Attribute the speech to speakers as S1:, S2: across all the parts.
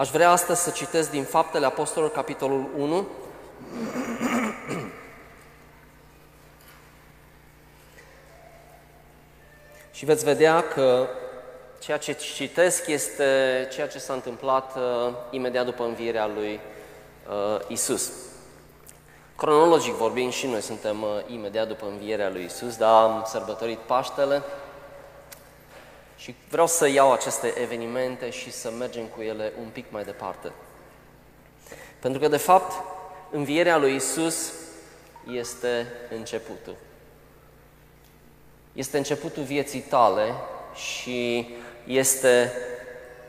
S1: Aș vrea astăzi să citesc din Faptele Apostolilor, capitolul 1. Și veți vedea că ceea ce citesc este ceea ce s-a întâmplat uh, imediat după învierea lui uh, Isus. Cronologic vorbind și noi suntem uh, imediat după învierea lui Isus, dar am sărbătorit Paștele și vreau să iau aceste evenimente și să mergem cu ele un pic mai departe. Pentru că, de fapt, învierea lui Isus este începutul. Este începutul vieții tale și este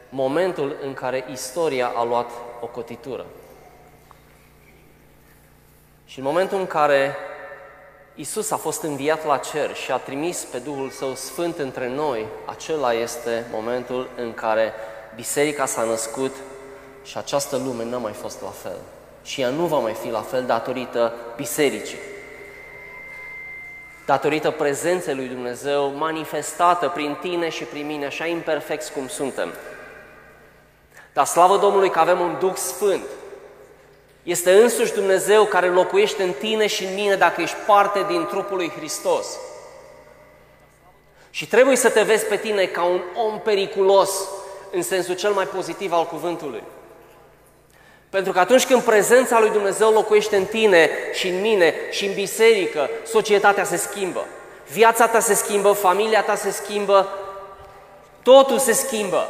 S1: momentul în care istoria a luat o cotitură. Și în momentul în care Isus a fost înviat la cer și a trimis pe Duhul Său Sfânt între noi, acela este momentul în care Biserica s-a născut și această lume n-a mai fost la fel. Și ea nu va mai fi la fel datorită Bisericii. Datorită prezenței lui Dumnezeu manifestată prin tine și prin mine, așa imperfecți cum suntem. Dar slavă Domnului că avem un Duh Sfânt este însuși Dumnezeu care locuiește în tine și în mine dacă ești parte din trupul lui Hristos. Și trebuie să te vezi pe tine ca un om periculos în sensul cel mai pozitiv al cuvântului. Pentru că atunci când prezența lui Dumnezeu locuiește în tine și în mine și în biserică, societatea se schimbă. Viața ta se schimbă, familia ta se schimbă, totul se schimbă.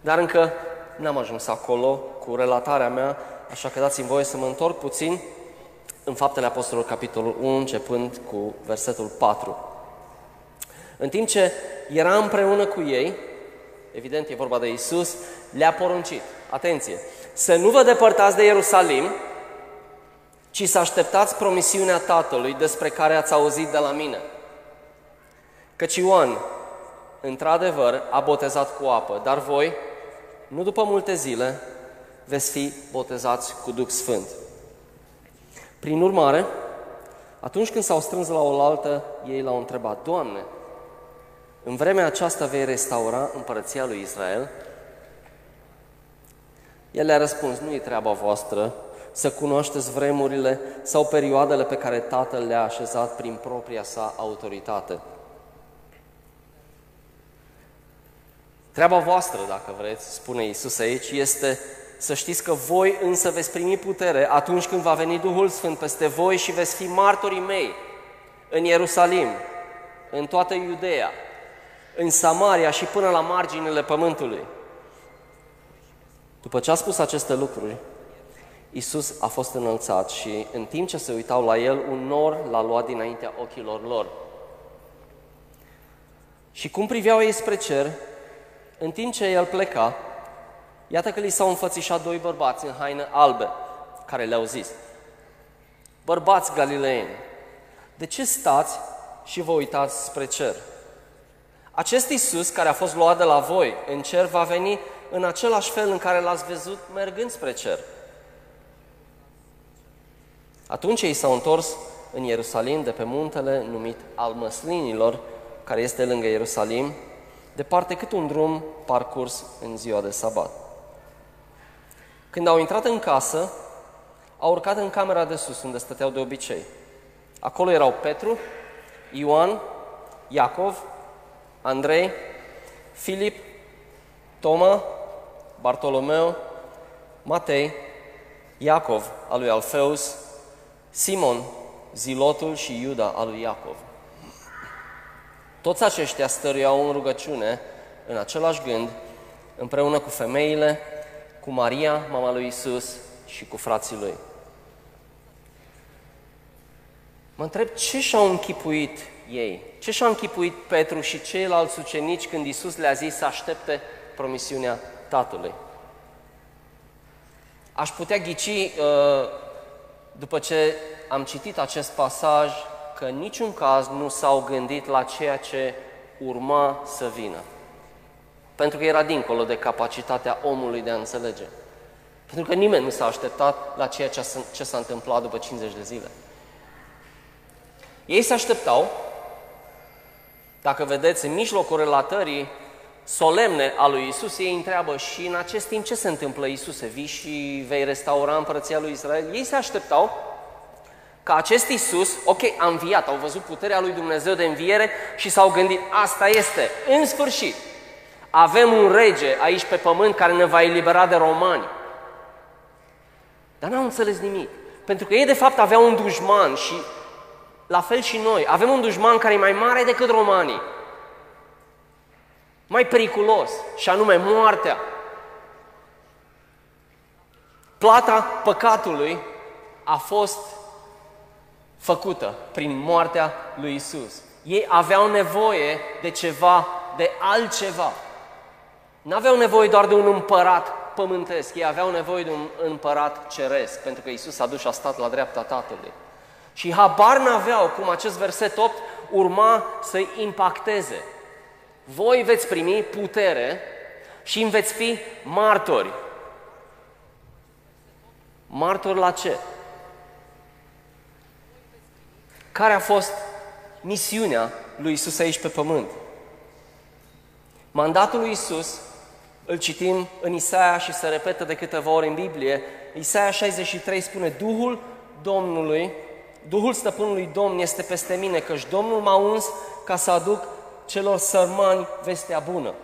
S1: Dar încă n-am ajuns acolo cu relatarea mea, așa că dați-mi voie să mă întorc puțin în Faptele Apostolilor, capitolul 1, începând cu versetul 4. În timp ce era împreună cu ei, evident e vorba de Isus, le-a poruncit, atenție, să nu vă depărtați de Ierusalim, ci să așteptați promisiunea Tatălui despre care ați auzit de la mine. Căci Ioan, într-adevăr, a botezat cu apă, dar voi nu după multe zile, veți fi botezați cu Duh Sfânt. Prin urmare, atunci când s-au strâns la oaltă, ei l-au întrebat, Doamne, în vremea aceasta vei restaura împărăția lui Israel? El le-a răspuns, nu e treaba voastră să cunoașteți vremurile sau perioadele pe care Tatăl le-a așezat prin propria sa autoritate – Treaba voastră, dacă vreți, spune Isus aici, este să știți că voi însă veți primi putere atunci când va veni Duhul Sfânt peste voi și veți fi martorii mei în Ierusalim, în toată Iudeea, în Samaria și până la marginile pământului. După ce a spus aceste lucruri, Isus a fost înălțat și în timp ce se uitau la el, un nor l-a luat dinaintea ochilor lor. Și cum priveau ei spre cer, în timp ce el pleca, iată că li s-au înfățișat doi bărbați în haine albe, care le-au zis, Bărbați galileeni, de ce stați și vă uitați spre cer? Acest Iisus care a fost luat de la voi în cer va veni în același fel în care l-ați văzut mergând spre cer. Atunci ei s-au întors în Ierusalim de pe muntele numit al măslinilor, care este lângă Ierusalim, departe cât un drum parcurs în ziua de sabat. Când au intrat în casă, au urcat în camera de sus, unde stăteau de obicei. Acolo erau Petru, Ioan, Iacov, Andrei, Filip, Toma, Bartolomeu, Matei, Iacov al lui Alfeus, Simon, Zilotul și Iuda al lui Iacov. Toți aceștia stăruiau în rugăciune, în același gând, împreună cu femeile, cu Maria, mama lui Isus și cu frații lui. Mă întreb ce și-au închipuit ei, ce și-au închipuit Petru și ceilalți ucenici când Isus le-a zis să aștepte promisiunea Tatălui. Aș putea ghici, uh, după ce am citit acest pasaj, că în niciun caz nu s-au gândit la ceea ce urma să vină. Pentru că era dincolo de capacitatea omului de a înțelege. Pentru că nimeni nu s-a așteptat la ceea ce s-a întâmplat după 50 de zile. Ei se așteptau, dacă vedeți, în mijlocul relatării solemne a lui Isus, ei întreabă și în acest timp ce se întâmplă, Iisuse, vii și vei restaura împărăția lui Israel? Ei se așteptau ca acest Isus, ok, a înviat, au văzut puterea lui Dumnezeu de înviere și s-au gândit, asta este, în sfârșit, avem un rege aici pe pământ care ne va elibera de romani. Dar n-au înțeles nimic. Pentru că ei de fapt aveau un dușman și la fel și noi. Avem un dușman care e mai mare decât romanii. Mai periculos, și anume moartea. Plata păcatului a fost făcută prin moartea lui Isus. Ei aveau nevoie de ceva, de altceva. Nu aveau nevoie doar de un împărat pământesc, ei aveau nevoie de un împărat ceresc, pentru că Isus a dus și a stat la dreapta Tatălui. Și habar n-aveau cum acest verset 8 urma să-i impacteze. Voi veți primi putere și îmi veți fi martori. Martori la ce? Care a fost misiunea lui Isus aici pe pământ? Mandatul lui Isus îl citim în Isaia și se repetă de câteva ori în Biblie. Isaia 63 spune, Duhul Domnului, Duhul Stăpânului Domn este peste mine, căci Domnul m-a uns ca să aduc celor sărmani vestea bună.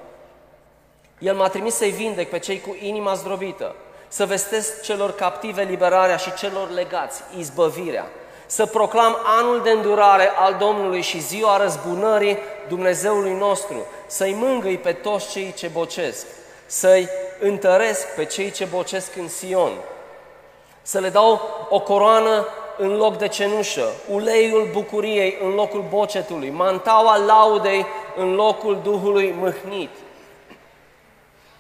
S1: El m-a trimis să-i vindec pe cei cu inima zdrobită, să vestesc celor captive liberarea și celor legați izbăvirea, să proclam anul de îndurare al Domnului și ziua răzbunării Dumnezeului nostru, să-i mângâi pe toți cei ce bocesc, să-i întăresc pe cei ce bocesc în Sion, să le dau o coroană în loc de cenușă, uleiul bucuriei în locul bocetului, mantaua laudei în locul Duhului mâhnit.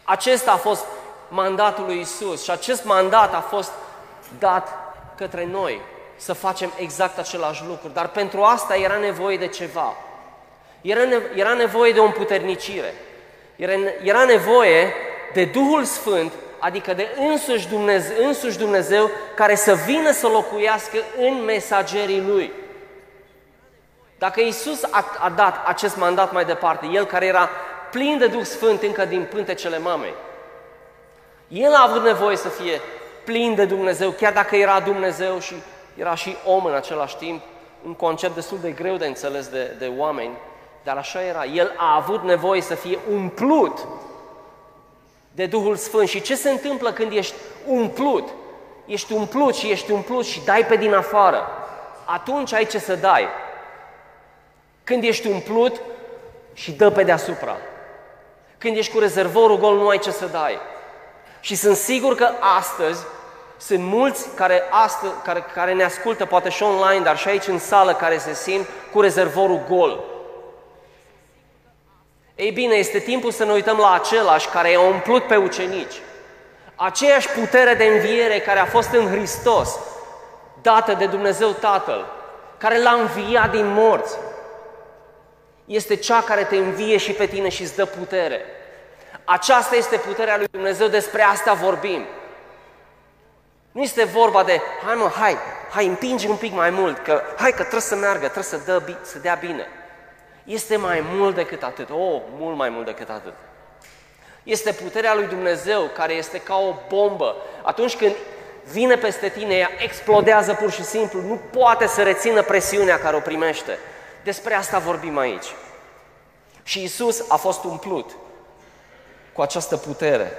S1: Acesta a fost mandatul lui Isus și acest mandat a fost dat către noi să facem exact același lucru, dar pentru asta era nevoie de ceva. Era, ne- era nevoie de o împuternicire. Era, era nevoie de Duhul Sfânt, adică de însuși Dumnezeu, însuși Dumnezeu care să vină să locuiască în mesagerii Lui. Dacă Isus a, a dat acest mandat mai departe, El care era plin de Duh Sfânt încă din pântecele mamei, El a avut nevoie să fie plin de Dumnezeu, chiar dacă era Dumnezeu și era și om în același timp, un concept destul de greu de înțeles de, de oameni, dar așa era. El a avut nevoie să fie umplut de Duhul Sfânt. Și ce se întâmplă când ești umplut? Ești umplut și ești umplut și dai pe din afară. Atunci ai ce să dai. Când ești umplut și dă pe deasupra. Când ești cu rezervorul gol, nu ai ce să dai. Și sunt sigur că astăzi sunt mulți care, astăzi, care, care ne ascultă, poate și online, dar și aici în sală, care se simt cu rezervorul gol. Ei bine, este timpul să ne uităm la același care i-a umplut pe ucenici. Aceeași putere de înviere care a fost în Hristos, dată de Dumnezeu Tatăl, care l-a înviat din morți, este cea care te învie și pe tine și îți dă putere. Aceasta este puterea lui Dumnezeu, despre asta vorbim. Nu este vorba de, hai mă, hai, hai, împinge un pic mai mult, că hai că trebuie să meargă, trebuie să, dă, să dea bine. Este mai mult decât atât, oh, mult mai mult decât atât. Este puterea lui Dumnezeu care este ca o bombă. Atunci când vine peste tine, ea explodează pur și simplu, nu poate să rețină presiunea care o primește. Despre asta vorbim aici. Și Isus a fost umplut cu această putere.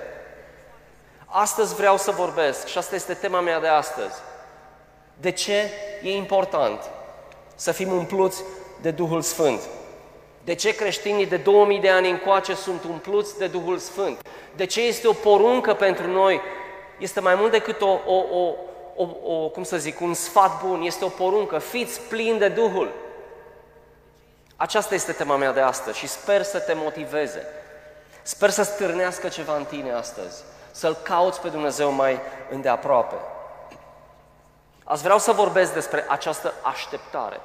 S1: Astăzi vreau să vorbesc și asta este tema mea de astăzi. De ce e important să fim umpluți de Duhul Sfânt? De ce creștinii de 2000 de ani încoace sunt umpluți de Duhul Sfânt? De ce este o poruncă pentru noi? Este mai mult decât o, o, o, o, o cum să zic, un sfat bun, este o poruncă. Fiți plini de Duhul. Aceasta este tema mea de astăzi și sper să te motiveze. Sper să stârnească ceva în tine astăzi, să-L cauți pe Dumnezeu mai îndeaproape. Azi vreau să vorbesc despre această așteptare.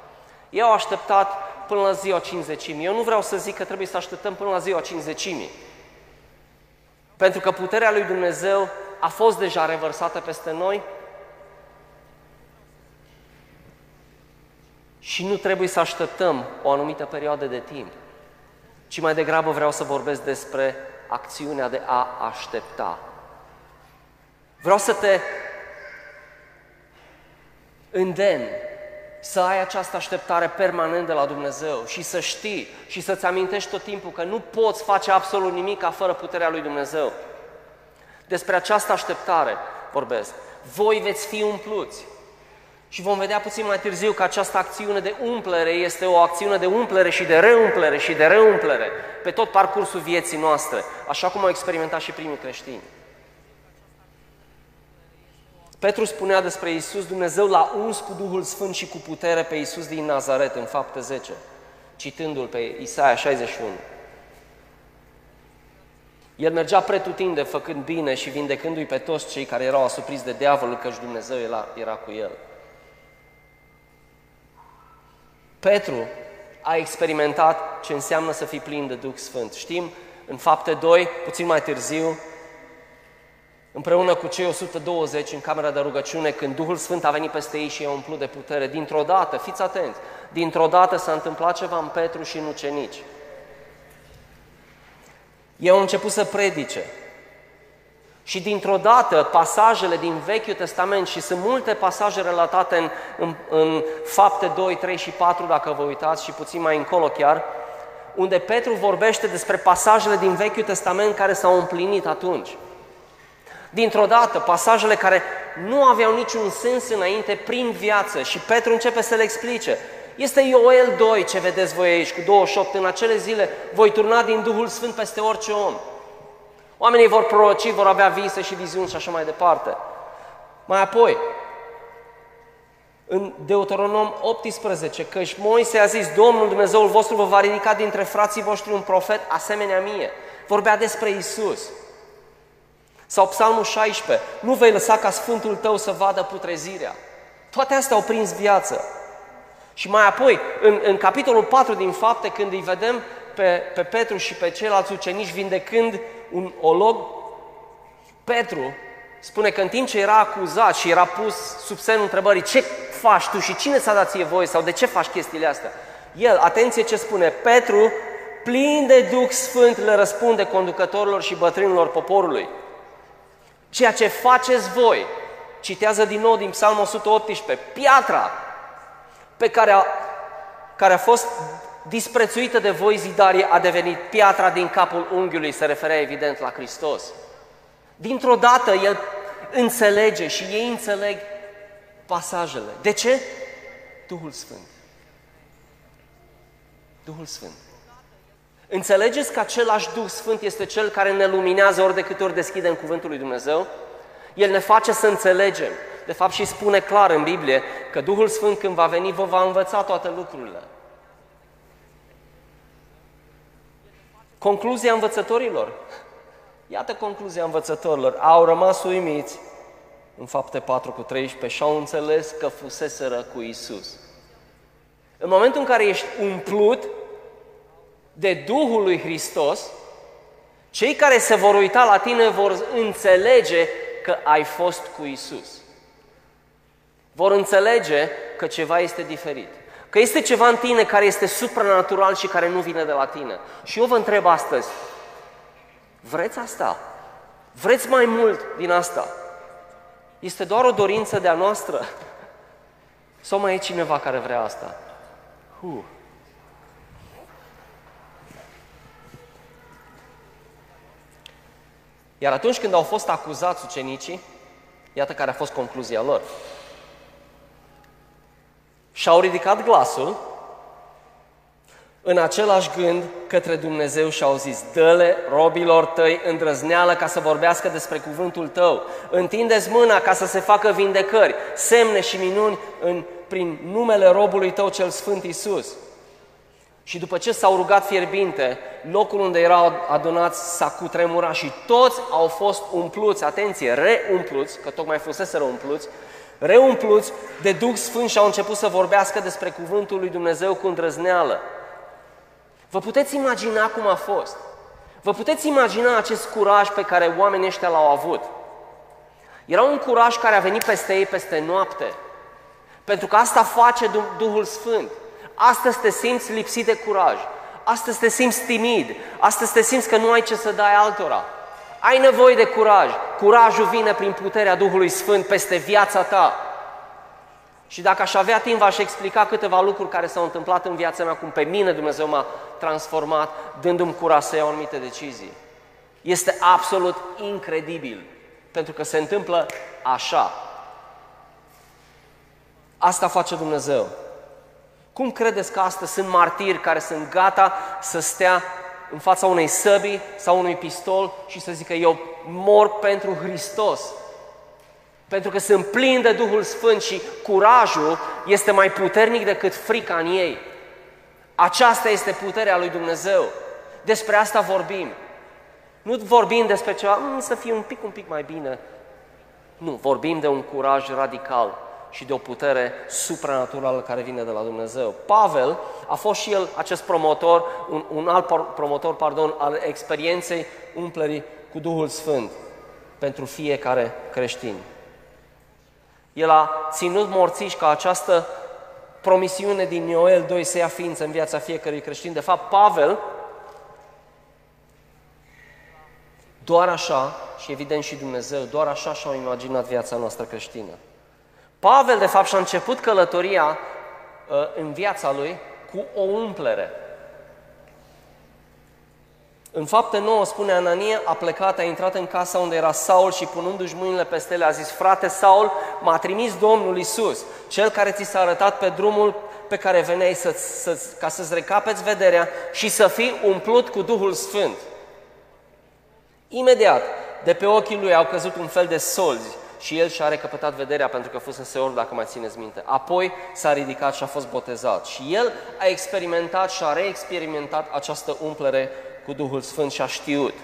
S1: Ei au așteptat până la ziua cinzecimii. Eu nu vreau să zic că trebuie să așteptăm până la ziua cinzecimii. Pentru că puterea lui Dumnezeu a fost deja revărsată peste noi și nu trebuie să așteptăm o anumită perioadă de timp, ci mai degrabă vreau să vorbesc despre acțiunea de a aștepta. Vreau să te îndemn să ai această așteptare permanent de la Dumnezeu și să știi și să-ți amintești tot timpul că nu poți face absolut nimic fără puterea lui Dumnezeu. Despre această așteptare vorbesc. Voi veți fi umpluți. Și vom vedea puțin mai târziu că această acțiune de umplere este o acțiune de umplere și de reumplere și de reumplere pe tot parcursul vieții noastre, așa cum au experimentat și primii creștini. Petru spunea despre Isus, Dumnezeu l-a uns cu Duhul Sfânt și cu putere pe Isus din Nazaret în fapte 10, citându-l pe Isaia 61. El mergea pretutinde făcând bine și vindecându-i pe toți cei care erau asupriți de diavolul, căci Dumnezeu era, era cu el. Petru a experimentat ce înseamnă să fii plin de Duh Sfânt. Știm, în fapte 2, puțin mai târziu, împreună cu cei 120 în camera de rugăciune, când Duhul Sfânt a venit peste ei și i-a umplut de putere, dintr-o dată, fiți atenți, dintr-o dată s-a întâmplat ceva în Petru și în ucenici. Ei au început să predice. Și dintr-o dată, pasajele din Vechiul Testament, și sunt multe pasaje relatate în, în, în fapte 2, 3 și 4, dacă vă uitați, și puțin mai încolo chiar, unde Petru vorbește despre pasajele din Vechiul Testament care s-au împlinit atunci. Dintr-o dată, pasajele care nu aveau niciun sens înainte prin viață și Petru începe să le explice. Este Ioel 2 ce vedeți voi aici cu 28. În acele zile voi turna din Duhul Sfânt peste orice om. Oamenii vor proroci, vor avea vise și viziuni și așa mai departe. Mai apoi, în Deuteronom 18, căci Moise a zis, Domnul Dumnezeul vostru vă va ridica dintre frații voștri un profet asemenea mie. Vorbea despre Isus. Sau Psalmul 16, nu vei lăsa ca Sfântul tău să vadă putrezirea. Toate astea au prins viață. Și mai apoi, în, în capitolul 4 din fapte, când îi vedem pe, pe Petru și pe ceilalți ucenici vindecând un olog, Petru spune că în timp ce era acuzat și era pus sub semnul întrebării ce faci tu și cine ți-a dat ție voie sau de ce faci chestiile astea, el, atenție ce spune, Petru, plin de Duh Sfânt, le răspunde conducătorilor și bătrânilor poporului. Ceea ce faceți voi, citează din nou din Psalmul 118, piatra pe care a, care a fost disprețuită de voi zidarii a devenit piatra din capul unghiului, se referea evident la Hristos. Dintr-o dată el înțelege și ei înțeleg pasajele. De ce? Duhul Sfânt. Duhul Sfânt. Înțelegeți că același Duh Sfânt este Cel care ne luminează ori de câte ori deschidem Cuvântul lui Dumnezeu? El ne face să înțelegem. De fapt și spune clar în Biblie că Duhul Sfânt când va veni vă va învăța toate lucrurile. Concluzia învățătorilor. Iată concluzia învățătorilor. Au rămas uimiți în fapte 4 cu 13 și au înțeles că fuseseră cu Isus. În momentul în care ești umplut de Duhul lui Hristos, cei care se vor uita la tine vor înțelege că ai fost cu Isus. Vor înțelege că ceva este diferit. Că este ceva în tine care este supranatural și care nu vine de la tine. Și eu vă întreb astăzi, vreți asta? Vreți mai mult din asta? Este doar o dorință de-a noastră? Sau mai e cineva care vrea asta? Huh. Iar atunci când au fost acuzați ucenicii, iată care a fost concluzia lor. Și-au ridicat glasul în același gând către Dumnezeu și au zis, dă-le robilor tăi îndrăzneală ca să vorbească despre cuvântul tău, întindeți mâna ca să se facă vindecări, semne și minuni în, prin numele robului tău cel Sfânt Iisus. Și după ce s-au rugat fierbinte, locul unde erau adunați s-a cutremurat și toți au fost umpluți, atenție, reumpluți, că tocmai fusese umpluți, reumpluți de Duh Sfânt și au început să vorbească despre cuvântul lui Dumnezeu cu îndrăzneală. Vă puteți imagina cum a fost? Vă puteți imagina acest curaj pe care oamenii ăștia l-au avut? Era un curaj care a venit peste ei peste noapte. Pentru că asta face Duhul Sfânt. Astăzi te simți lipsit de curaj. Astăzi te simți timid, astăzi te simți că nu ai ce să dai altora. Ai nevoie de curaj. Curajul vine prin puterea Duhului Sfânt peste viața ta. Și dacă aș avea timp, aș explica câteva lucruri care s-au întâmplat în viața mea, cum pe mine Dumnezeu m-a transformat, dându-mi curaj să iau anumite decizii. Este absolut incredibil, pentru că se întâmplă așa. Asta face Dumnezeu. Cum credeți că astăzi sunt martiri care sunt gata să stea în fața unei săbii sau unui pistol și să zică eu mor pentru Hristos? Pentru că sunt plin de Duhul Sfânt și curajul este mai puternic decât frica în ei. Aceasta este puterea lui Dumnezeu. Despre asta vorbim. Nu vorbim despre ceva, mm, să fie un pic, un pic mai bine. Nu, vorbim de un curaj radical și de o putere supranaturală care vine de la Dumnezeu. Pavel a fost și el acest promotor, un, un alt promotor, pardon, al experienței umplerii cu Duhul Sfânt pentru fiecare creștin. El a ținut morțiși ca această promisiune din Ioel 2 să ia ființă în viața fiecărui creștin. De fapt, Pavel, doar așa, și evident și Dumnezeu, doar așa și-au imaginat viața noastră creștină. Pavel, de fapt, și-a început călătoria uh, în viața lui cu o umplere. În fapte 9 spune Anania, a plecat, a intrat în casa unde era Saul și punându-și mâinile peste ele a zis, frate Saul, m-a trimis Domnul Isus, cel care ți s-a arătat pe drumul pe care veneai să, să, ca să-ți recapeți vederea și să fii umplut cu Duhul Sfânt. Imediat, de pe ochii lui au căzut un fel de solzi și el și-a recăpătat vederea pentru că fusese orb, dacă mai țineți minte. Apoi s-a ridicat și a fost botezat. Și el a experimentat și a reexperimentat această umplere cu Duhul Sfânt și a știut.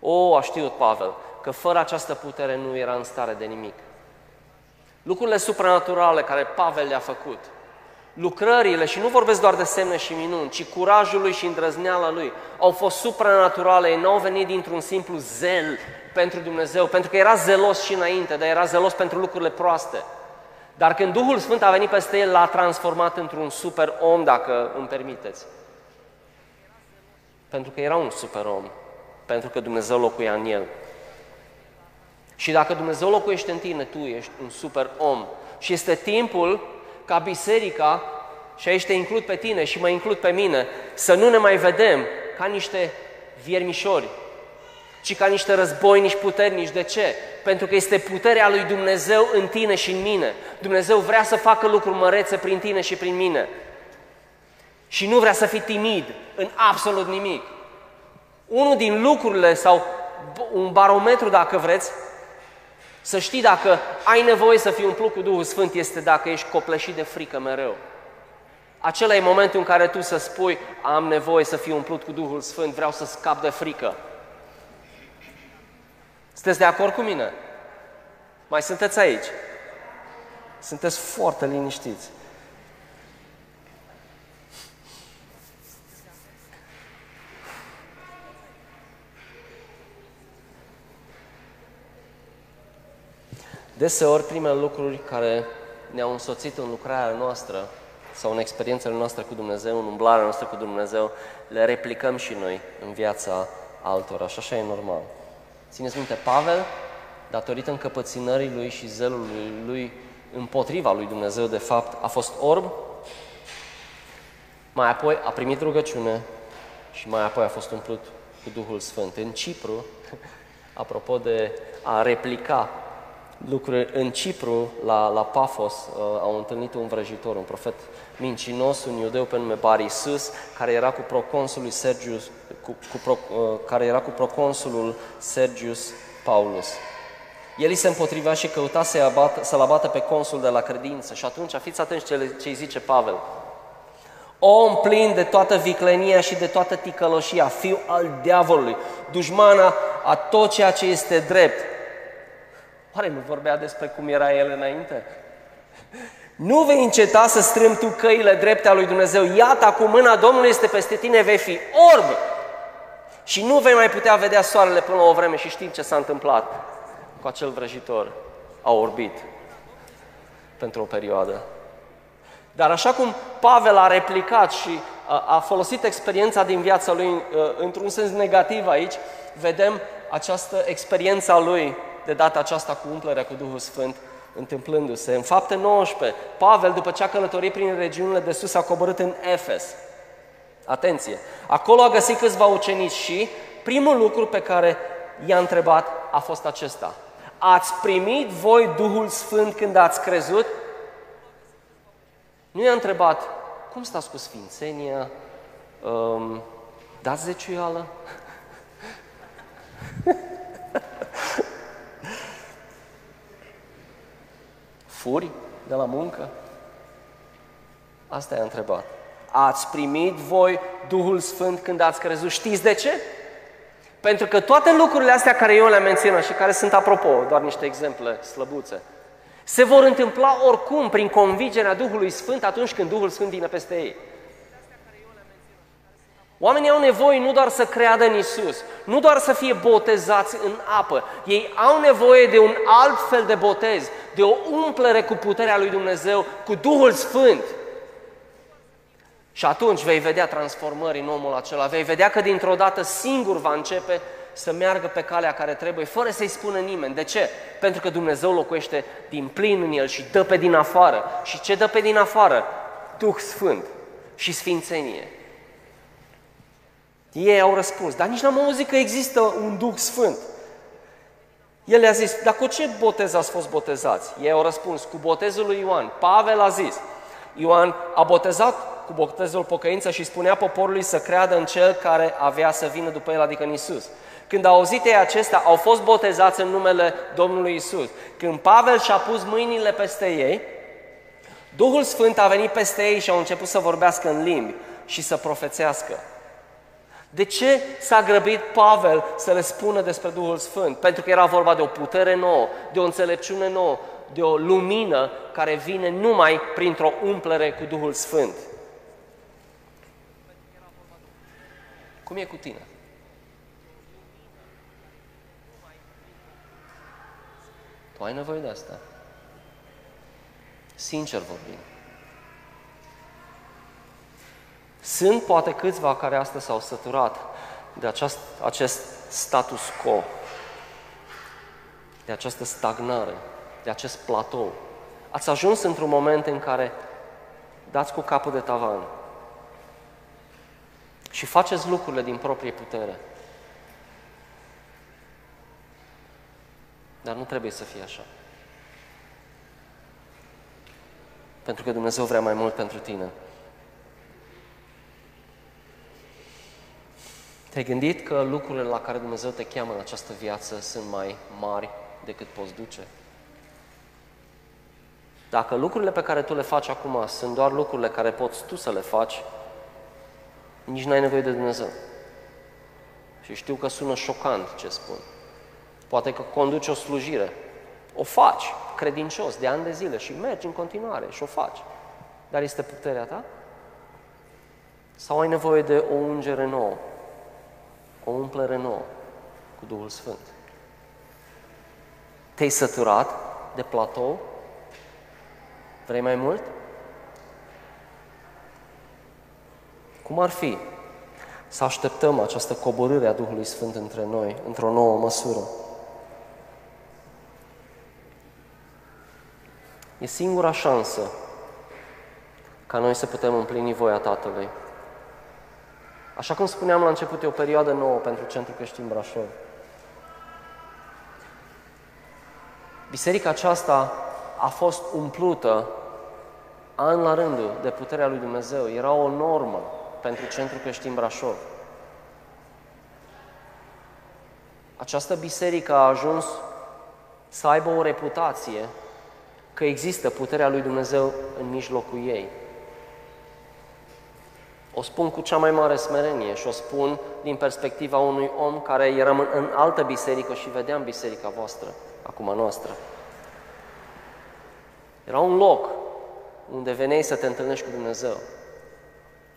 S1: O, a știut Pavel, că fără această putere nu era în stare de nimic. Lucrurile supranaturale care Pavel le-a făcut, lucrările, și nu vorbesc doar de semne și minuni, ci curajul lui și îndrăzneala lui, au fost supranaturale, ei n-au venit dintr-un simplu zel pentru Dumnezeu, pentru că era zelos și înainte, dar era zelos pentru lucrurile proaste. Dar când Duhul Sfânt a venit peste el, l-a transformat într-un super om, dacă îmi permiteți. Pentru că era un super om, pentru că Dumnezeu locuia în el. Și dacă Dumnezeu locuiește în tine, tu ești un super om. Și este timpul ca biserica, și aici te includ pe tine și mă includ pe mine, să nu ne mai vedem ca niște viermișori, ci ca niște războinici puternici. De ce? Pentru că este puterea lui Dumnezeu în tine și în mine. Dumnezeu vrea să facă lucruri mărețe prin tine și prin mine. Și nu vrea să fii timid în absolut nimic. Unul din lucrurile, sau un barometru dacă vreți, să știi dacă ai nevoie să fii umplut cu Duhul Sfânt, este dacă ești copleșit de frică mereu. Acela e momentul în care tu să spui, am nevoie să fiu umplut cu Duhul Sfânt, vreau să scap de frică. Sunteți de acord cu mine? Mai sunteți aici? Sunteți foarte liniștiți. Deseori, primele lucruri care ne-au însoțit în lucrarea noastră sau în experiențele noastre cu Dumnezeu, în umblarea noastră cu Dumnezeu, le replicăm și noi în viața altora și așa e normal. Țineți minte, Pavel, datorită încăpățânării lui și zelului lui împotriva lui Dumnezeu, de fapt, a fost orb, mai apoi a primit rugăciune și mai apoi a fost umplut cu Duhul Sfânt. În Cipru, apropo de a replica lucruri, în Cipru, la, la Pafos, uh, au întâlnit un vrăjitor, un profet mincinos, un iudeu pe nume Barisus, care era cu proconsulul Sergius, cu, cu pro, uh, care era cu proconsulul Sergius Paulus. El îi se împotrivea și căuta să-l abată, să abată pe consul de la credință. Și atunci, fiți atenți ce, ce îi zice Pavel. Om plin de toată viclenia și de toată ticăloșia, fiu al diavolului, dușmana a tot ceea ce este drept. Oare nu vorbea despre cum era el înainte? Nu vei înceta să strâmbi tu căile drepte a lui Dumnezeu. Iată, acum mâna Domnului este peste tine, vei fi orb. Și nu vei mai putea vedea soarele până la o vreme și știm ce s-a întâmplat cu acel vrăjitor. A orbit pentru o perioadă. Dar așa cum Pavel a replicat și a folosit experiența din viața lui uh, într-un sens negativ aici, vedem această experiență a lui de data aceasta cu umplerea cu Duhul Sfânt întâmplându-se. În fapte 19, Pavel, după ce a călătorit prin regiunile de sus, a coborât în Efes. Atenție! Acolo a găsit câțiva ucenici și primul lucru pe care i-a întrebat a fost acesta. Ați primit voi Duhul Sfânt când ați crezut? Nu i-a întrebat, cum stați cu Sfințenia? Um, dați zeciuială? Furi de la muncă? Asta i-a întrebat. Ați primit voi Duhul Sfânt când ați crezut? Știți de ce? Pentru că toate lucrurile astea care eu le-am menționat și care sunt, apropo, doar niște exemple slăbuțe, se vor întâmpla oricum prin convingerea Duhului Sfânt atunci când Duhul Sfânt vine peste ei. Oamenii au nevoie nu doar să creadă în Isus, nu doar să fie botezați în apă, ei au nevoie de un alt fel de botez, de o umplere cu puterea lui Dumnezeu, cu Duhul Sfânt. Și atunci vei vedea transformări în omul acela, vei vedea că dintr-o dată singur va începe să meargă pe calea care trebuie, fără să-i spună nimeni. De ce? Pentru că Dumnezeu locuiește din plin în el și dă pe din afară. Și ce dă pe din afară? Duh Sfânt și Sfințenie. Ei au răspuns, dar nici n-am auzit că există un Duh Sfânt. El le-a zis, dar cu ce botez ați fost botezați? Ei au răspuns, cu botezul lui Ioan. Pavel a zis, Ioan a botezat cu botezul pocăință și spunea poporului să creadă în cel care avea să vină după el, adică în Isus. Când au auzit ei acesta, au fost botezați în numele Domnului Isus. Când Pavel și-a pus mâinile peste ei, Duhul Sfânt a venit peste ei și au început să vorbească în limbi și să profețească. De ce s-a grăbit Pavel să le spună despre Duhul Sfânt? Pentru că era vorba de o putere nouă, de o înțelepciune nouă, de o lumină care vine numai printr-o umplere cu Duhul Sfânt. Cum e cu tine? Tu ai nevoie de asta. Sincer vorbim. Sunt poate câțiva care astăzi s-au săturat de aceast, acest status quo, de această stagnare, de acest platou. Ați ajuns într-un moment în care dați cu capul de tavan și faceți lucrurile din proprie putere. Dar nu trebuie să fie așa. Pentru că Dumnezeu vrea mai mult pentru tine. Te-ai gândit că lucrurile la care Dumnezeu te cheamă în această viață sunt mai mari decât poți duce? Dacă lucrurile pe care tu le faci acum sunt doar lucrurile care poți tu să le faci, nici n-ai nevoie de Dumnezeu. Și știu că sună șocant ce spun. Poate că conduci o slujire. O faci credincios de ani de zile și mergi în continuare și o faci. Dar este puterea ta? Sau ai nevoie de o ungere nouă? O umplere nouă cu Duhul Sfânt? Te-ai săturat de platou? Vrei mai mult? Cum ar fi să așteptăm această coborâre a Duhului Sfânt între noi, într-o nouă măsură? E singura șansă ca noi să putem împlini voia Tatălui. Așa cum spuneam la început, e o perioadă nouă pentru Centrul Creștin Brașov. Biserica aceasta a fost umplută an la rândul de puterea lui Dumnezeu. Era o normă pentru Centrul Creștin Brașov. Această biserică a ajuns să aibă o reputație că există puterea lui Dumnezeu în mijlocul ei. O spun cu cea mai mare smerenie și o spun din perspectiva unui om care era în altă biserică și vedeam biserica voastră, acum noastră. Era un loc unde veneai să te întâlnești cu Dumnezeu.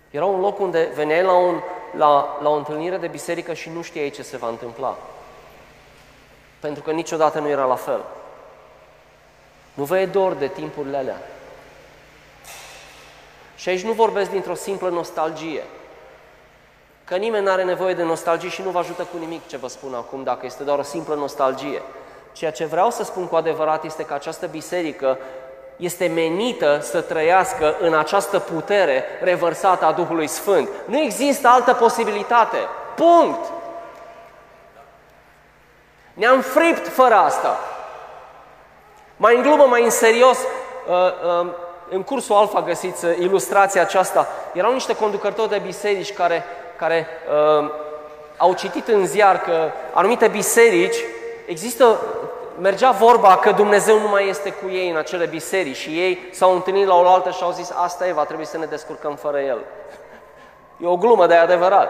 S1: Era un loc unde veneai la, un, la, la o întâlnire de biserică și nu știai ce se va întâmpla. Pentru că niciodată nu era la fel. Nu vă e dor de timpurile alea. Și aici nu vorbesc dintr-o simplă nostalgie. Că nimeni nu are nevoie de nostalgie și nu vă ajută cu nimic ce vă spun acum, dacă este doar o simplă nostalgie. Ceea ce vreau să spun cu adevărat este că această biserică este menită să trăiască în această putere revărsată a Duhului Sfânt. Nu există altă posibilitate. Punct! Ne-am fript fără asta. Mai în glumă, mai în serios, uh, uh, în cursul Alfa găsiți uh, ilustrația aceasta. Erau niște conducători de biserici care, care au citit în ziar că anumite biserici există mergea vorba că Dumnezeu nu mai este cu ei în acele biserici și ei s-au întâlnit la o altă și au zis, asta e, va trebui să ne descurcăm fără El. E o glumă, dar e adevărat.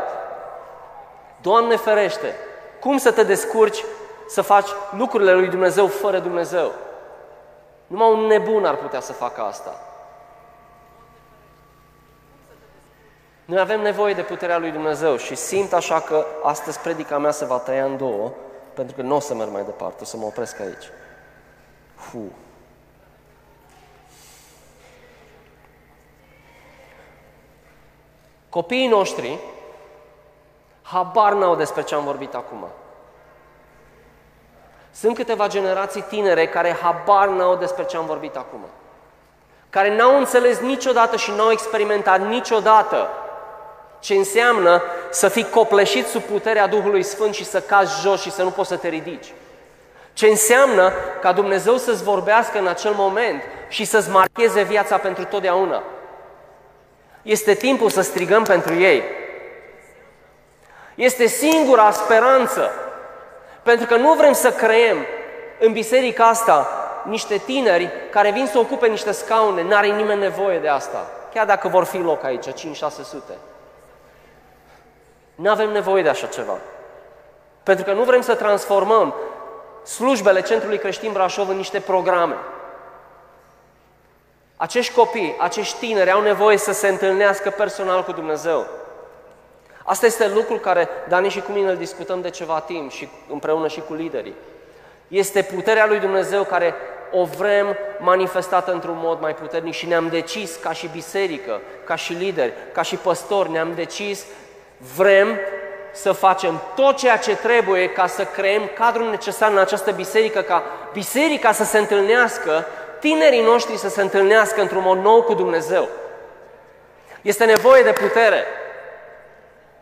S1: Doamne ferește, cum să te descurci să faci lucrurile lui Dumnezeu fără Dumnezeu? Numai un nebun ar putea să facă asta. Noi avem nevoie de puterea lui Dumnezeu și simt așa că astăzi predica mea se va tăia în două, pentru că nu o să merg mai departe, o să mă opresc aici. Fu. Copiii noștri habar n-au despre ce am vorbit acum. Sunt câteva generații tinere care habar n-au despre ce am vorbit acum. Care n-au înțeles niciodată și n-au experimentat niciodată ce înseamnă să fii copleșit sub puterea Duhului Sfânt și să cazi jos și să nu poți să te ridici. Ce înseamnă ca Dumnezeu să-ți vorbească în acel moment și să-ți marcheze viața pentru totdeauna. Este timpul să strigăm pentru ei. Este singura speranță. Pentru că nu vrem să creăm în biserica asta niște tineri care vin să ocupe niște scaune, n-are nimeni nevoie de asta. Chiar dacă vor fi loc aici, 5-600. Nu avem nevoie de așa ceva. Pentru că nu vrem să transformăm slujbele Centrului Creștin Brașov în niște programe. Acești copii, acești tineri au nevoie să se întâlnească personal cu Dumnezeu. Asta este lucrul care Dani și cu mine îl discutăm de ceva timp și împreună și cu liderii. Este puterea lui Dumnezeu care o vrem manifestată într-un mod mai puternic și ne-am decis ca și biserică, ca și lideri, ca și păstori, ne-am decis Vrem să facem tot ceea ce trebuie ca să creăm cadrul necesar în această biserică, ca biserica să se întâlnească, tinerii noștri să se întâlnească într-un mod nou cu Dumnezeu. Este nevoie de putere.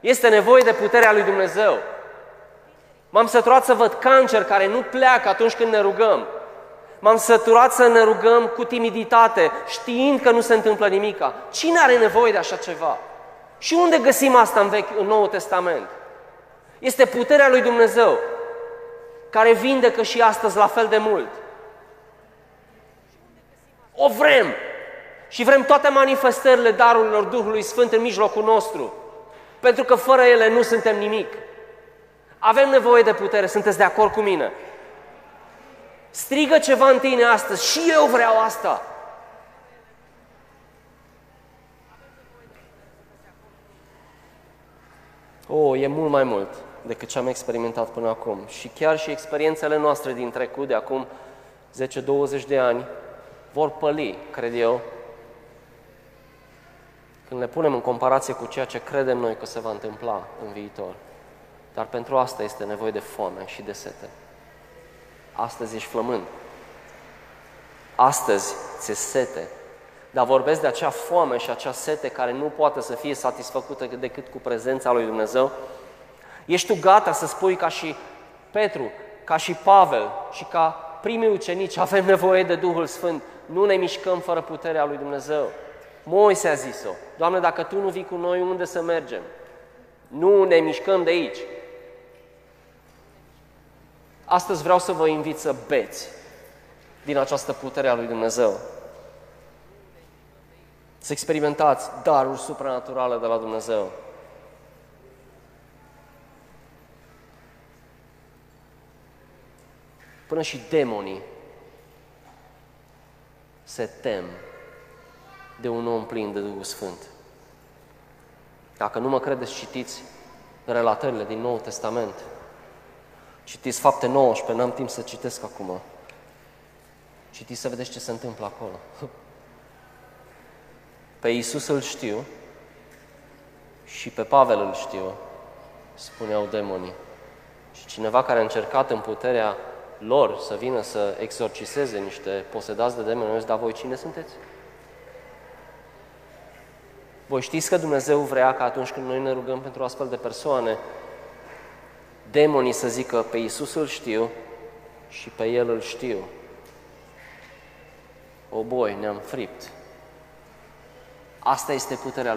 S1: Este nevoie de puterea lui Dumnezeu. M-am săturat să văd cancer care nu pleacă atunci când ne rugăm. M-am săturat să ne rugăm cu timiditate, știind că nu se întâmplă nimica. Cine are nevoie de așa ceva? Și unde găsim asta în, vechi, în Noul Testament? Este puterea lui Dumnezeu, care vindecă și astăzi la fel de mult. O vrem! Și vrem toate manifestările darurilor Duhului Sfânt în mijlocul nostru. Pentru că fără ele nu suntem nimic. Avem nevoie de putere, sunteți de acord cu mine? Strigă ceva în tine astăzi și eu vreau asta. Oh, e mult mai mult decât ce am experimentat până acum. Și chiar și experiențele noastre din trecut, de acum 10-20 de ani, vor păli, cred eu, când le punem în comparație cu ceea ce credem noi că se va întâmpla în viitor. Dar pentru asta este nevoie de foame și de sete. Astăzi ești flămând. Astăzi ți-e sete dar vorbesc de acea foame și acea sete care nu poate să fie satisfăcută decât cu prezența lui Dumnezeu. Ești tu gata să spui ca și Petru, ca și Pavel și ca primii ucenici, avem nevoie de Duhul Sfânt, nu ne mișcăm fără puterea lui Dumnezeu. Moise a zis-o, Doamne, dacă Tu nu vii cu noi, unde să mergem? Nu ne mișcăm de aici. Astăzi vreau să vă invit să beți din această putere a lui Dumnezeu. Să experimentați daruri supranaturale de la Dumnezeu. Până și demonii se tem de un om plin de Duhul Sfânt. Dacă nu mă credeți, citiți relatările din Noul Testament. Citiți fapte 19, n-am timp să citesc acum. Citiți să vedeți ce se întâmplă acolo. pe Iisus îl știu și pe Pavel îl știu, spuneau demonii. Și cineva care a încercat în puterea lor să vină să exorciseze niște posedați de demoni, dar voi cine sunteți? Voi știți că Dumnezeu vrea că atunci când noi ne rugăm pentru astfel de persoane, demonii să zică pe Iisus îl știu și pe El îl știu. O boi, ne-am fript. Asta este puterea